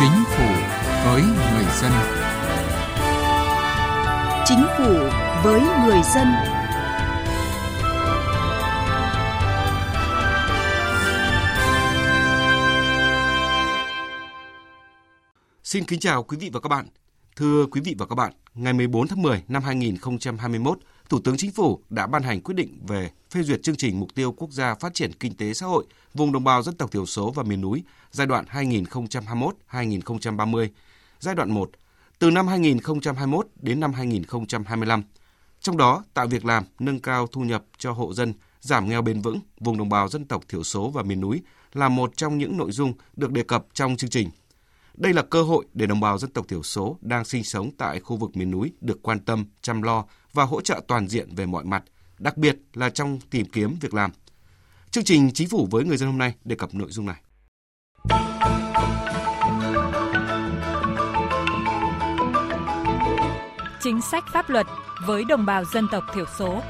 Chính phủ với người dân. Chính phủ với người dân. Xin kính chào quý vị và các bạn. Thưa quý vị và các bạn, ngày 14 tháng 10 năm 2021, Thủ tướng Chính phủ đã ban hành quyết định về phê duyệt chương trình mục tiêu quốc gia phát triển kinh tế xã hội vùng đồng bào dân tộc thiểu số và miền núi giai đoạn 2021-2030, giai đoạn 1, từ năm 2021 đến năm 2025. Trong đó, tạo việc làm, nâng cao thu nhập cho hộ dân, giảm nghèo bền vững vùng đồng bào dân tộc thiểu số và miền núi là một trong những nội dung được đề cập trong chương trình. Đây là cơ hội để đồng bào dân tộc thiểu số đang sinh sống tại khu vực miền núi được quan tâm, chăm lo và hỗ trợ toàn diện về mọi mặt, đặc biệt là trong tìm kiếm việc làm. Chương trình Chính phủ với người dân hôm nay đề cập nội dung này. Chính sách pháp luật với đồng bào dân tộc thiểu số.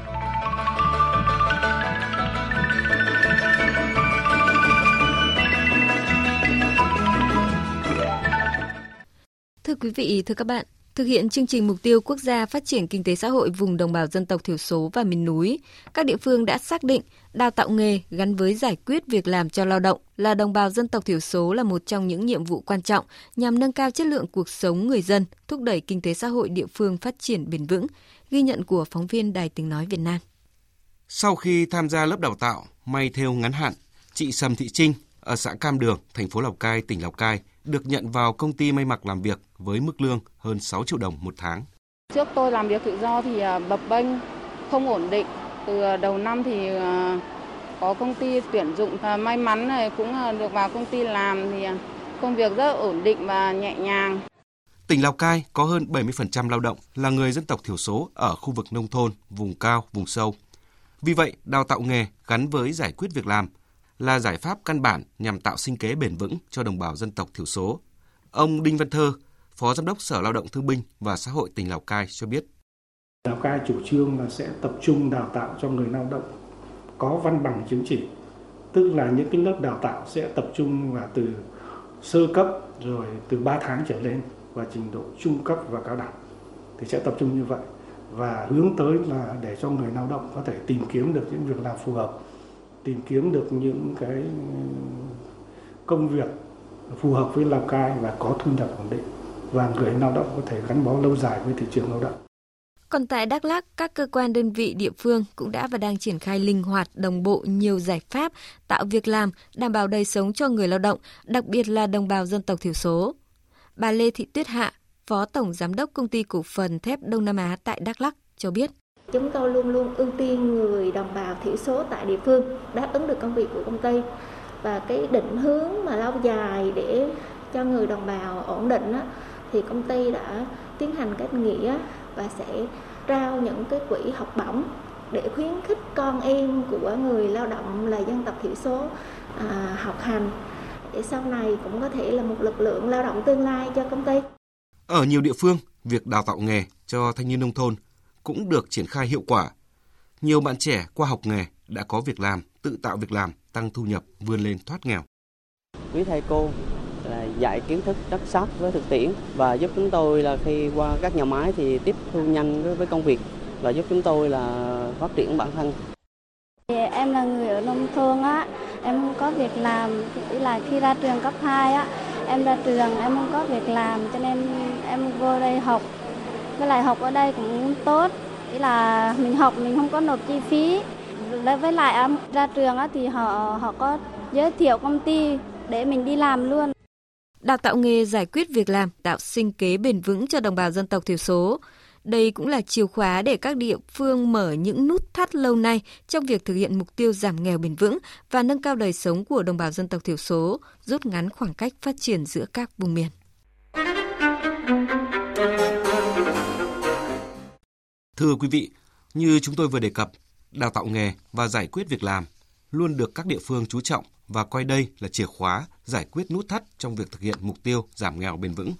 Thưa quý vị, thưa các bạn, thực hiện chương trình mục tiêu quốc gia phát triển kinh tế xã hội vùng đồng bào dân tộc thiểu số và miền núi, các địa phương đã xác định đào tạo nghề gắn với giải quyết việc làm cho lao động là đồng bào dân tộc thiểu số là một trong những nhiệm vụ quan trọng nhằm nâng cao chất lượng cuộc sống người dân, thúc đẩy kinh tế xã hội địa phương phát triển bền vững, ghi nhận của phóng viên Đài Tiếng Nói Việt Nam. Sau khi tham gia lớp đào tạo may theo ngắn hạn, chị Sầm Thị Trinh ở xã Cam Đường, thành phố Lào Cai, tỉnh Lào Cai được nhận vào công ty may mặc làm việc với mức lương hơn 6 triệu đồng một tháng. Trước tôi làm việc tự do thì à, bập bênh, không ổn định. Từ à, đầu năm thì à, có công ty tuyển dụng may mắn này cũng được vào công ty làm thì công việc rất ổn định và nhẹ nhàng. Tỉnh Lào Cai có hơn 70% lao động là người dân tộc thiểu số ở khu vực nông thôn, vùng cao, vùng sâu. Vì vậy, đào tạo nghề gắn với giải quyết việc làm là giải pháp căn bản nhằm tạo sinh kế bền vững cho đồng bào dân tộc thiểu số. Ông Đinh Văn Thơ, Phó Giám đốc Sở Lao động Thương binh và Xã hội tỉnh Lào Cai cho biết. Lào Cai chủ trương là sẽ tập trung đào tạo cho người lao động có văn bằng chứng chỉ. Tức là những cái lớp đào tạo sẽ tập trung là từ sơ cấp rồi từ 3 tháng trở lên và trình độ trung cấp và cao đẳng thì sẽ tập trung như vậy và hướng tới là để cho người lao động có thể tìm kiếm được những việc làm phù hợp tìm kiếm được những cái ừ, công việc phù hợp với Lào Cai và có thu nhập ổn định và người lao động có thể gắn bó lâu dài với thị trường lao động. Còn tại Đắk Lắk, các cơ quan đơn vị địa phương cũng đã và đang triển khai linh hoạt, đồng bộ nhiều giải pháp tạo việc làm, đảm bảo đời sống cho người lao động, đặc biệt là đồng bào dân tộc thiểu số. Bà Lê Thị Tuyết Hạ, Phó Tổng Giám đốc Công ty Cổ phần Thép Đông Nam Á tại Đắk Lắk cho biết. Chúng tôi luôn luôn ưu tiên người đồng bào thiểu số tại địa phương đáp ứng được công việc của công ty và cái định hướng mà lâu dài để cho người đồng bào ổn định á, thì công ty đã tiến hành kết nghĩa và sẽ trao những cái quỹ học bổng để khuyến khích con em của người lao động là dân tộc thiểu số à, học hành để sau này cũng có thể là một lực lượng lao động tương lai cho công ty. Ở nhiều địa phương, việc đào tạo nghề cho thanh niên nông thôn cũng được triển khai hiệu quả. Nhiều bạn trẻ qua học nghề đã có việc làm, tự tạo việc làm, tăng thu nhập, vươn lên thoát nghèo. Quý thầy cô là dạy kiến thức rất sát với thực tiễn và giúp chúng tôi là khi qua các nhà máy thì tiếp thu nhanh với công việc và giúp chúng tôi là phát triển bản thân. Em là người ở nông thôn á, em không có việc làm, ý là khi ra trường cấp 2 á, em ra trường em không có việc làm cho nên em vô đây học với lại học ở đây cũng tốt. Ý là mình học mình không có nộp chi phí. Với lại ra trường thì họ họ có giới thiệu công ty để mình đi làm luôn. Đào tạo nghề giải quyết việc làm tạo sinh kế bền vững cho đồng bào dân tộc thiểu số. Đây cũng là chìa khóa để các địa phương mở những nút thắt lâu nay trong việc thực hiện mục tiêu giảm nghèo bền vững và nâng cao đời sống của đồng bào dân tộc thiểu số, rút ngắn khoảng cách phát triển giữa các vùng miền. Thưa quý vị, như chúng tôi vừa đề cập, đào tạo nghề và giải quyết việc làm luôn được các địa phương chú trọng và coi đây là chìa khóa giải quyết nút thắt trong việc thực hiện mục tiêu giảm nghèo bền vững.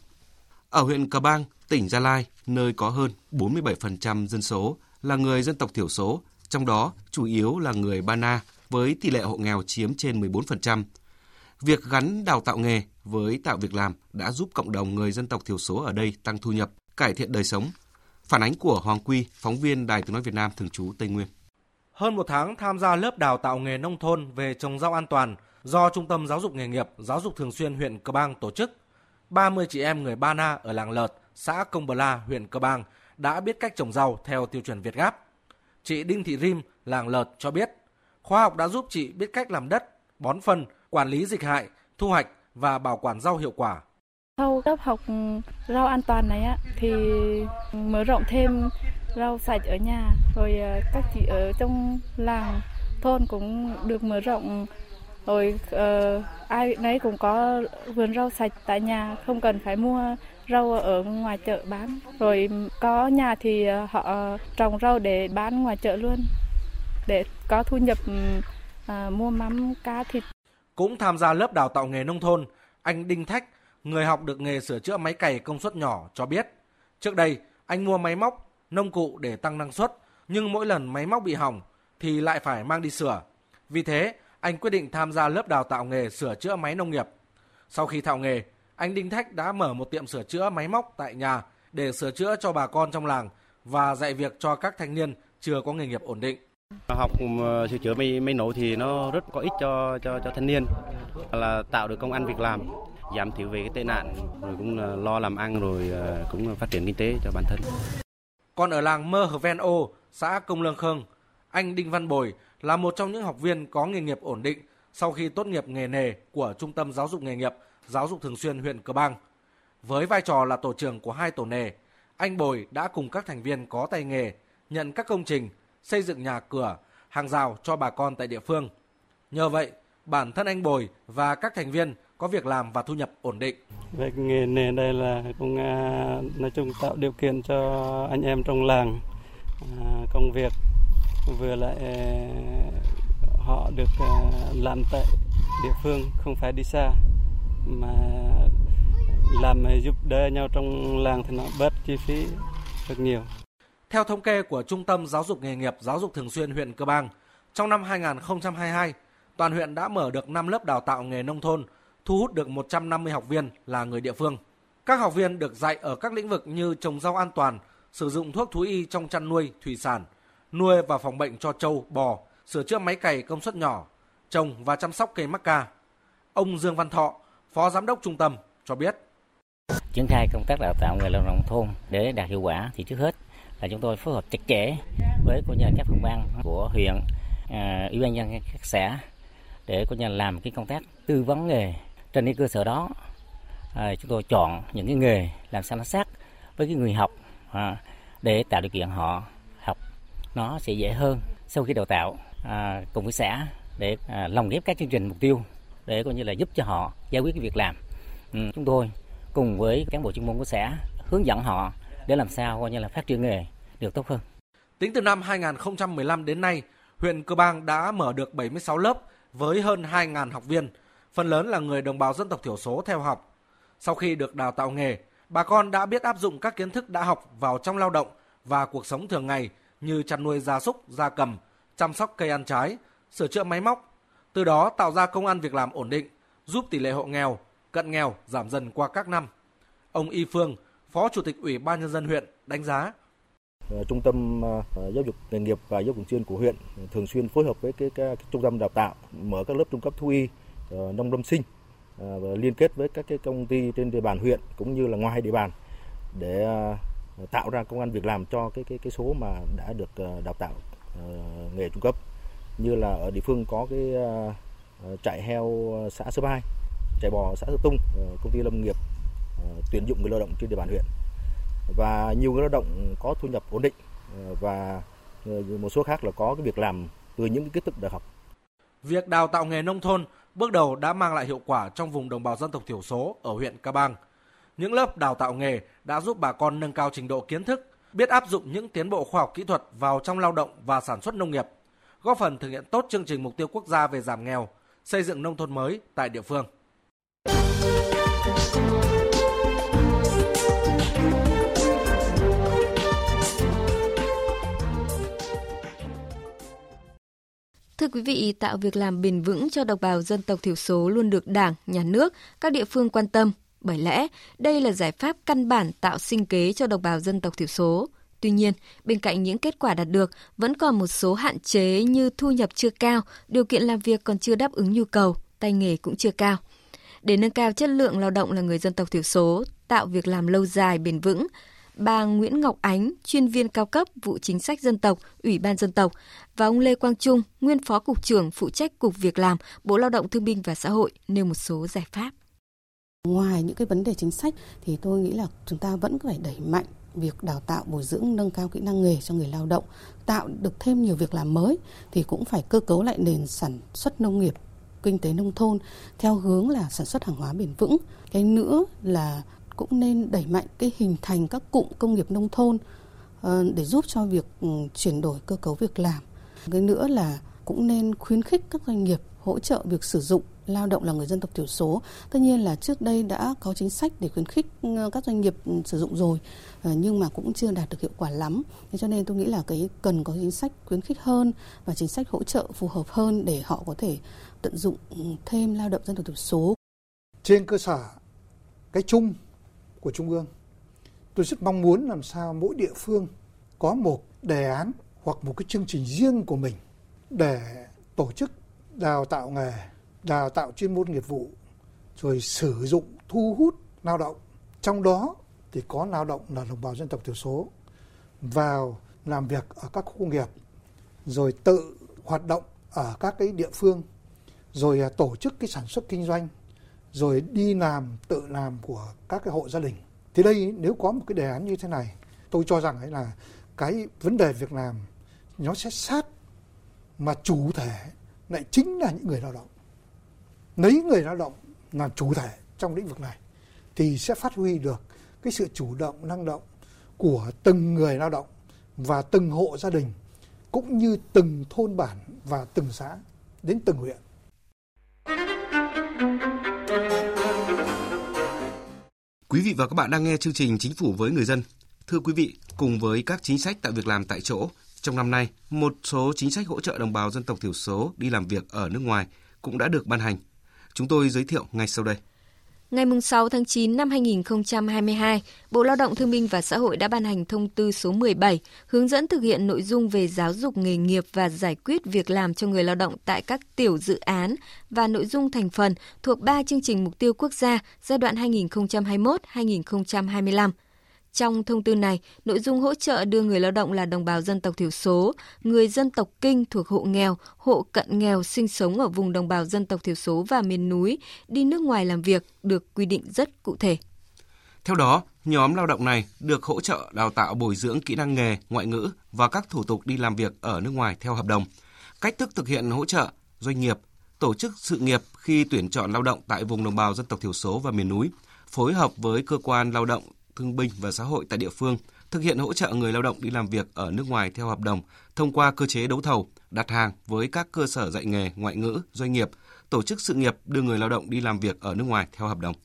Ở huyện Cà Bang, tỉnh Gia Lai, nơi có hơn 47% dân số là người dân tộc thiểu số, trong đó chủ yếu là người Ba Na với tỷ lệ hộ nghèo chiếm trên 14%. Việc gắn đào tạo nghề với tạo việc làm đã giúp cộng đồng người dân tộc thiểu số ở đây tăng thu nhập, cải thiện đời sống. Phản ánh của Hoàng Quy, phóng viên Đài Tiếng Nói Việt Nam thường trú Tây Nguyên. Hơn một tháng tham gia lớp đào tạo nghề nông thôn về trồng rau an toàn do Trung tâm Giáo dục Nghề nghiệp Giáo dục Thường xuyên huyện Cơ Bang tổ chức, 30 chị em người Ba Na ở làng Lợt, xã Công Bờ La, huyện Cơ Bang đã biết cách trồng rau theo tiêu chuẩn Việt Gáp. Chị Đinh Thị Rim, làng Lợt cho biết, khoa học đã giúp chị biết cách làm đất, bón phân, quản lý dịch hại, thu hoạch và bảo quản rau hiệu quả. Sau lớp học rau an toàn này á, thì mở rộng thêm rau sạch ở nhà, rồi ờ, các chị ở trong làng thôn cũng được mở rộng. Rồi uh, ai nấy cũng có vườn rau sạch tại nhà không cần phải mua rau ở ngoài chợ bán. Rồi có nhà thì ờ, họ trồng rau để bán ngoài chợ luôn để có thu nhập uh, mua mắm cá thịt. Cũng tham gia lớp đào tạo nghề nông thôn anh Đinh Thách người học được nghề sửa chữa máy cày công suất nhỏ cho biết trước đây anh mua máy móc nông cụ để tăng năng suất nhưng mỗi lần máy móc bị hỏng thì lại phải mang đi sửa vì thế anh quyết định tham gia lớp đào tạo nghề sửa chữa máy nông nghiệp. Sau khi thạo nghề, anh Đinh Thách đã mở một tiệm sửa chữa máy móc tại nhà để sửa chữa cho bà con trong làng và dạy việc cho các thanh niên chưa có nghề nghiệp ổn định. Học ờ, sửa chữa máy, máy nổ thì nó rất có ích cho cho cho thanh niên là tạo được công ăn việc làm, giảm thiểu về cái tệ nạn rồi cũng ờ, lo làm ăn rồi ờ, cũng phát triển kinh tế cho bản thân. Còn ở làng Mơ Hờ Ven Ô, xã Công Lương Khương, anh Đinh Văn Bồi là một trong những học viên có nghề nghiệp ổn định sau khi tốt nghiệp nghề nề của Trung tâm Giáo dục nghề nghiệp, Giáo dục thường xuyên huyện Cờ Bang. Với vai trò là tổ trưởng của hai tổ nề, anh Bồi đã cùng các thành viên có tay nghề nhận các công trình, xây dựng nhà cửa, hàng rào cho bà con tại địa phương. Nhờ vậy, bản thân anh Bồi và các thành viên có việc làm và thu nhập ổn định. Về nghề nề đây là cũng à, nói chung tạo điều kiện cho anh em trong làng à, công việc vừa lại ờ, họ được làm tại địa phương không phải đi xa mà làm giúp đỡ nhau trong làng thì nó bớt chi phí rất nhiều. Theo thống kê của Trung tâm Giáo dục nghề nghiệp Giáo dục thường xuyên huyện Cơ Bang, trong năm 2022, toàn huyện đã mở được 5 lớp đào tạo nghề nông thôn, thu hút được 150 học viên là người địa phương. Các học viên được dạy ở các lĩnh vực như trồng rau an toàn, sử dụng thuốc thú y trong chăn nuôi, thủy sản, nuôi và phòng bệnh cho trâu, bò, sửa chữa máy cày công suất nhỏ, trồng và chăm sóc cây mắc ca. Ông Dương Văn Thọ, Phó Giám đốc Trung tâm cho biết. Triển khai công tác đào tạo nghề lao động thôn để đạt hiệu quả thì trước hết là chúng tôi phối hợp chặt chẽ với của nhà các phòng ban của huyện, à, ủy ban nhân các xã để của nhà làm cái công tác tư vấn nghề trên cái cơ sở đó à, chúng tôi chọn những cái nghề làm sao nó sát với cái người học à, để tạo điều kiện họ học. Nó sẽ dễ hơn sau khi đào tạo à, cùng với xã để à, lồng ghép các chương trình mục tiêu để coi như là giúp cho họ giải quyết cái việc làm. Ừ, chúng tôi cùng với cán bộ chuyên môn của xã hướng dẫn họ để làm sao coi như là phát triển nghề được tốt hơn. Tính từ năm 2015 đến nay, huyện Cơ Bang đã mở được 76 lớp với hơn 2.000 học viên, phần lớn là người đồng bào dân tộc thiểu số theo học. Sau khi được đào tạo nghề, bà con đã biết áp dụng các kiến thức đã học vào trong lao động và cuộc sống thường ngày như chăn nuôi gia súc, gia cầm, chăm sóc cây ăn trái, sửa chữa máy móc, từ đó tạo ra công ăn việc làm ổn định, giúp tỷ lệ hộ nghèo, cận nghèo giảm dần qua các năm. Ông Y Phương, Phó Chủ tịch Ủy ban nhân dân huyện đánh giá ờ, Trung tâm ờ, ờ, giáo dục nghề nghiệp và giáo dục chuyên của huyện thường xuyên phối hợp với cái, cái, cái trung tâm đào tạo mở các lớp trung cấp thú y, Ờ, nông lâm sinh ờ, và liên kết với các cái công ty trên địa bàn huyện cũng như là ngoài địa bàn để ờ, tạo ra công an việc làm cho cái cái cái số mà đã được đào tạo nghề trung cấp như là ở địa phương có cái trại heo xã Sơ Bai, trại bò xã Sơ Tung, công ty lâm nghiệp tuyển dụng người lao động trên địa bàn huyện và nhiều người lao động có thu nhập ổn định và một số khác là có cái việc làm từ những cái kiến thức đại học. Việc đào tạo nghề nông thôn bước đầu đã mang lại hiệu quả trong vùng đồng bào dân tộc thiểu số ở huyện Ca Bang – những lớp đào tạo nghề đã giúp bà con nâng cao trình độ kiến thức, biết áp dụng những tiến bộ khoa học kỹ thuật vào trong lao động và sản xuất nông nghiệp, góp phần thực hiện tốt chương trình mục tiêu quốc gia về giảm nghèo, xây dựng nông thôn mới tại địa phương. Quý vị, tạo việc làm bền vững cho đồng bào dân tộc thiểu số luôn được Đảng, Nhà nước, các địa phương quan tâm. Bởi lẽ, đây là giải pháp căn bản tạo sinh kế cho đồng bào dân tộc thiểu số. Tuy nhiên, bên cạnh những kết quả đạt được, vẫn còn một số hạn chế như thu nhập chưa cao, điều kiện làm việc còn chưa đáp ứng nhu cầu, tay nghề cũng chưa cao. Để nâng cao chất lượng lao động là người dân tộc thiểu số, tạo việc làm lâu dài bền vững, bà Nguyễn Ngọc Ánh, chuyên viên cao cấp vụ chính sách dân tộc, Ủy ban dân tộc và ông Lê Quang Trung, nguyên phó cục trưởng phụ trách cục việc làm, Bộ Lao động Thương binh và Xã hội nêu một số giải pháp. Ngoài những cái vấn đề chính sách thì tôi nghĩ là chúng ta vẫn phải đẩy mạnh việc đào tạo bồi dưỡng nâng cao kỹ năng nghề cho người lao động, tạo được thêm nhiều việc làm mới thì cũng phải cơ cấu lại nền sản xuất nông nghiệp kinh tế nông thôn theo hướng là sản xuất hàng hóa bền vững. Cái nữa là cũng nên đẩy mạnh cái hình thành các cụm công nghiệp nông thôn ờ, để giúp cho việc ừ, chuyển đổi cơ cấu việc làm. Cái nữa là cũng nên khuyến khích các doanh nghiệp hỗ trợ việc sử dụng lao động là người dân tộc thiểu số. Tất nhiên là trước đây đã có chính sách để khuyến khích ừ, các doanh nghiệp ừ, sử dụng rồi ờ, nhưng mà cũng chưa đạt được hiệu quả lắm. Thế cho nên tôi nghĩ là cái cần có chính sách khuyến khích hơn và chính sách hỗ trợ phù hợp hơn để họ có thể tận dụng thêm lao động dân tộc thiểu số. Trên cơ sở cái chung của Trung ương. Tôi rất mong muốn làm sao mỗi địa phương có một đề án hoặc một cái chương trình riêng của mình để tổ chức đào tạo nghề, đào tạo chuyên môn nghiệp vụ, rồi sử dụng thu hút lao động. Trong đó thì có lao động là đồng bào dân tộc thiểu số vào làm việc ở các khu công nghiệp, rồi tự hoạt động ở các cái địa phương, rồi à, tổ chức cái sản xuất kinh doanh rồi đi làm, tự làm của các cái hộ gia đình. Thì đây, nếu có một cái đề án như thế này, tôi cho rằng ấy là cái vấn đề việc làm, nó sẽ sát mà chủ thể lại chính là những người lao động. Lấy người lao động làm chủ thể trong lĩnh vực này thì sẽ phát huy được cái sự chủ động, năng động của từng người lao động và từng hộ gia đình, cũng như từng thôn bản và từng xã đến từng huyện. Quý vị và các bạn đang nghe chương trình Chính phủ với người dân. Thưa quý vị, cùng với các chính sách tạo việc làm tại chỗ, trong năm nay, một số chính sách hỗ trợ đồng bào dân tộc thiểu số đi làm việc ở nước ngoài cũng đã được ban hành. Chúng tôi giới thiệu ngay sau đây. Ngày 6 tháng 9 năm 2022, Bộ Lao động Thương binh và Xã hội đã ban hành thông tư số 17 hướng dẫn thực hiện nội dung về giáo dục nghề nghiệp và giải quyết việc làm cho người lao động tại các tiểu dự án và nội dung thành phần thuộc 3 chương trình mục tiêu quốc gia giai đoạn 2021-2025. Trong thông tư này, nội dung hỗ trợ đưa người lao động là đồng bào dân tộc thiểu số, người dân tộc kinh thuộc hộ nghèo, hộ cận nghèo sinh sống ở vùng đồng bào dân tộc thiểu số và miền núi đi nước ngoài làm việc được quy định rất cụ thể. Theo đó, nhóm lao động này được hỗ trợ đào tạo bồi dưỡng kỹ năng nghề, ngoại ngữ và các thủ tục đi làm việc ở nước ngoài theo hợp đồng. Cách thức thực hiện hỗ trợ doanh nghiệp, tổ chức sự nghiệp khi tuyển chọn lao động tại vùng đồng bào dân tộc thiểu số và miền núi, phối hợp với cơ quan lao động Thương binh và Xã hội tại địa phương thực hiện hỗ trợ người lao động đi làm việc ở nước ngoài theo hợp đồng thông qua cơ chế đấu thầu, đặt hàng với các cơ sở dạy nghề, ngoại ngữ, doanh nghiệp, tổ chức sự nghiệp đưa người lao động đi làm việc ở nước ngoài theo hợp đồng.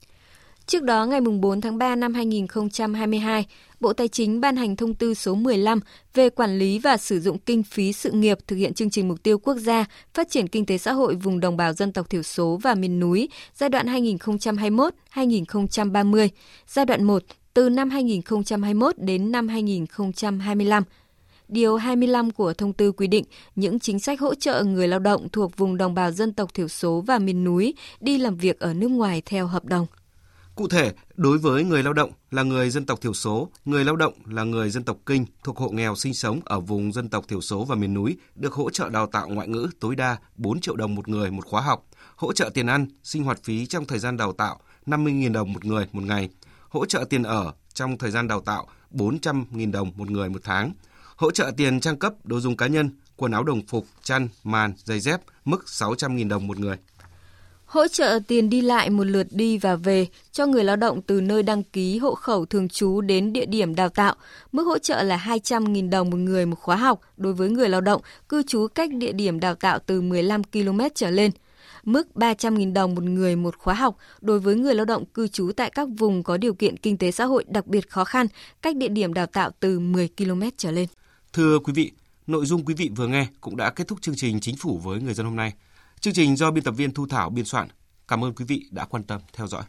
Trước đó, ngày 4 tháng 3 năm 2022, Bộ Tài chính ban hành thông tư số 15 về quản lý và sử dụng kinh phí sự nghiệp thực hiện chương trình mục tiêu quốc gia phát triển kinh tế xã hội vùng đồng bào dân tộc thiểu số và miền núi giai đoạn 2021-2030, giai đoạn 1 từ năm 2021 đến năm 2025. Điều 25 của thông tư quy định những chính sách hỗ trợ người lao động thuộc vùng đồng bào dân tộc thiểu số và miền núi đi làm việc ở nước ngoài theo hợp đồng. Cụ thể, đối với người lao động là người dân tộc thiểu số, người lao động là người dân tộc kinh thuộc hộ nghèo sinh sống ở vùng dân tộc thiểu số và miền núi được hỗ trợ đào tạo ngoại ngữ tối đa 4 triệu đồng một người một khóa học, hỗ trợ tiền ăn, sinh hoạt phí trong thời gian đào tạo 50.000 đồng một người một ngày, hỗ trợ tiền ở trong thời gian đào tạo 400.000 đồng một người một tháng, hỗ trợ tiền trang cấp đồ dùng cá nhân, quần áo đồng phục, chăn, màn, giày dép mức 600.000 đồng một người. Hỗ trợ tiền đi lại một lượt đi và về cho người lao động từ nơi đăng ký hộ khẩu thường trú đến địa điểm đào tạo. Mức hỗ trợ là 200.000 đồng một người một khóa học đối với người lao động cư trú cách địa điểm đào tạo từ 15 km trở lên – mức 300.000 đồng một người một khóa học đối với người lao động cư trú tại các vùng có điều kiện kinh tế xã hội đặc biệt khó khăn, cách địa điểm đào tạo từ 10 km trở lên. Thưa quý vị, Nội dung quý vị vừa nghe cũng đã kết thúc chương trình Chính phủ với người dân hôm nay. Chương trình do biên tập viên Thu Thảo biên soạn. Cảm ơn quý vị đã quan tâm theo dõi.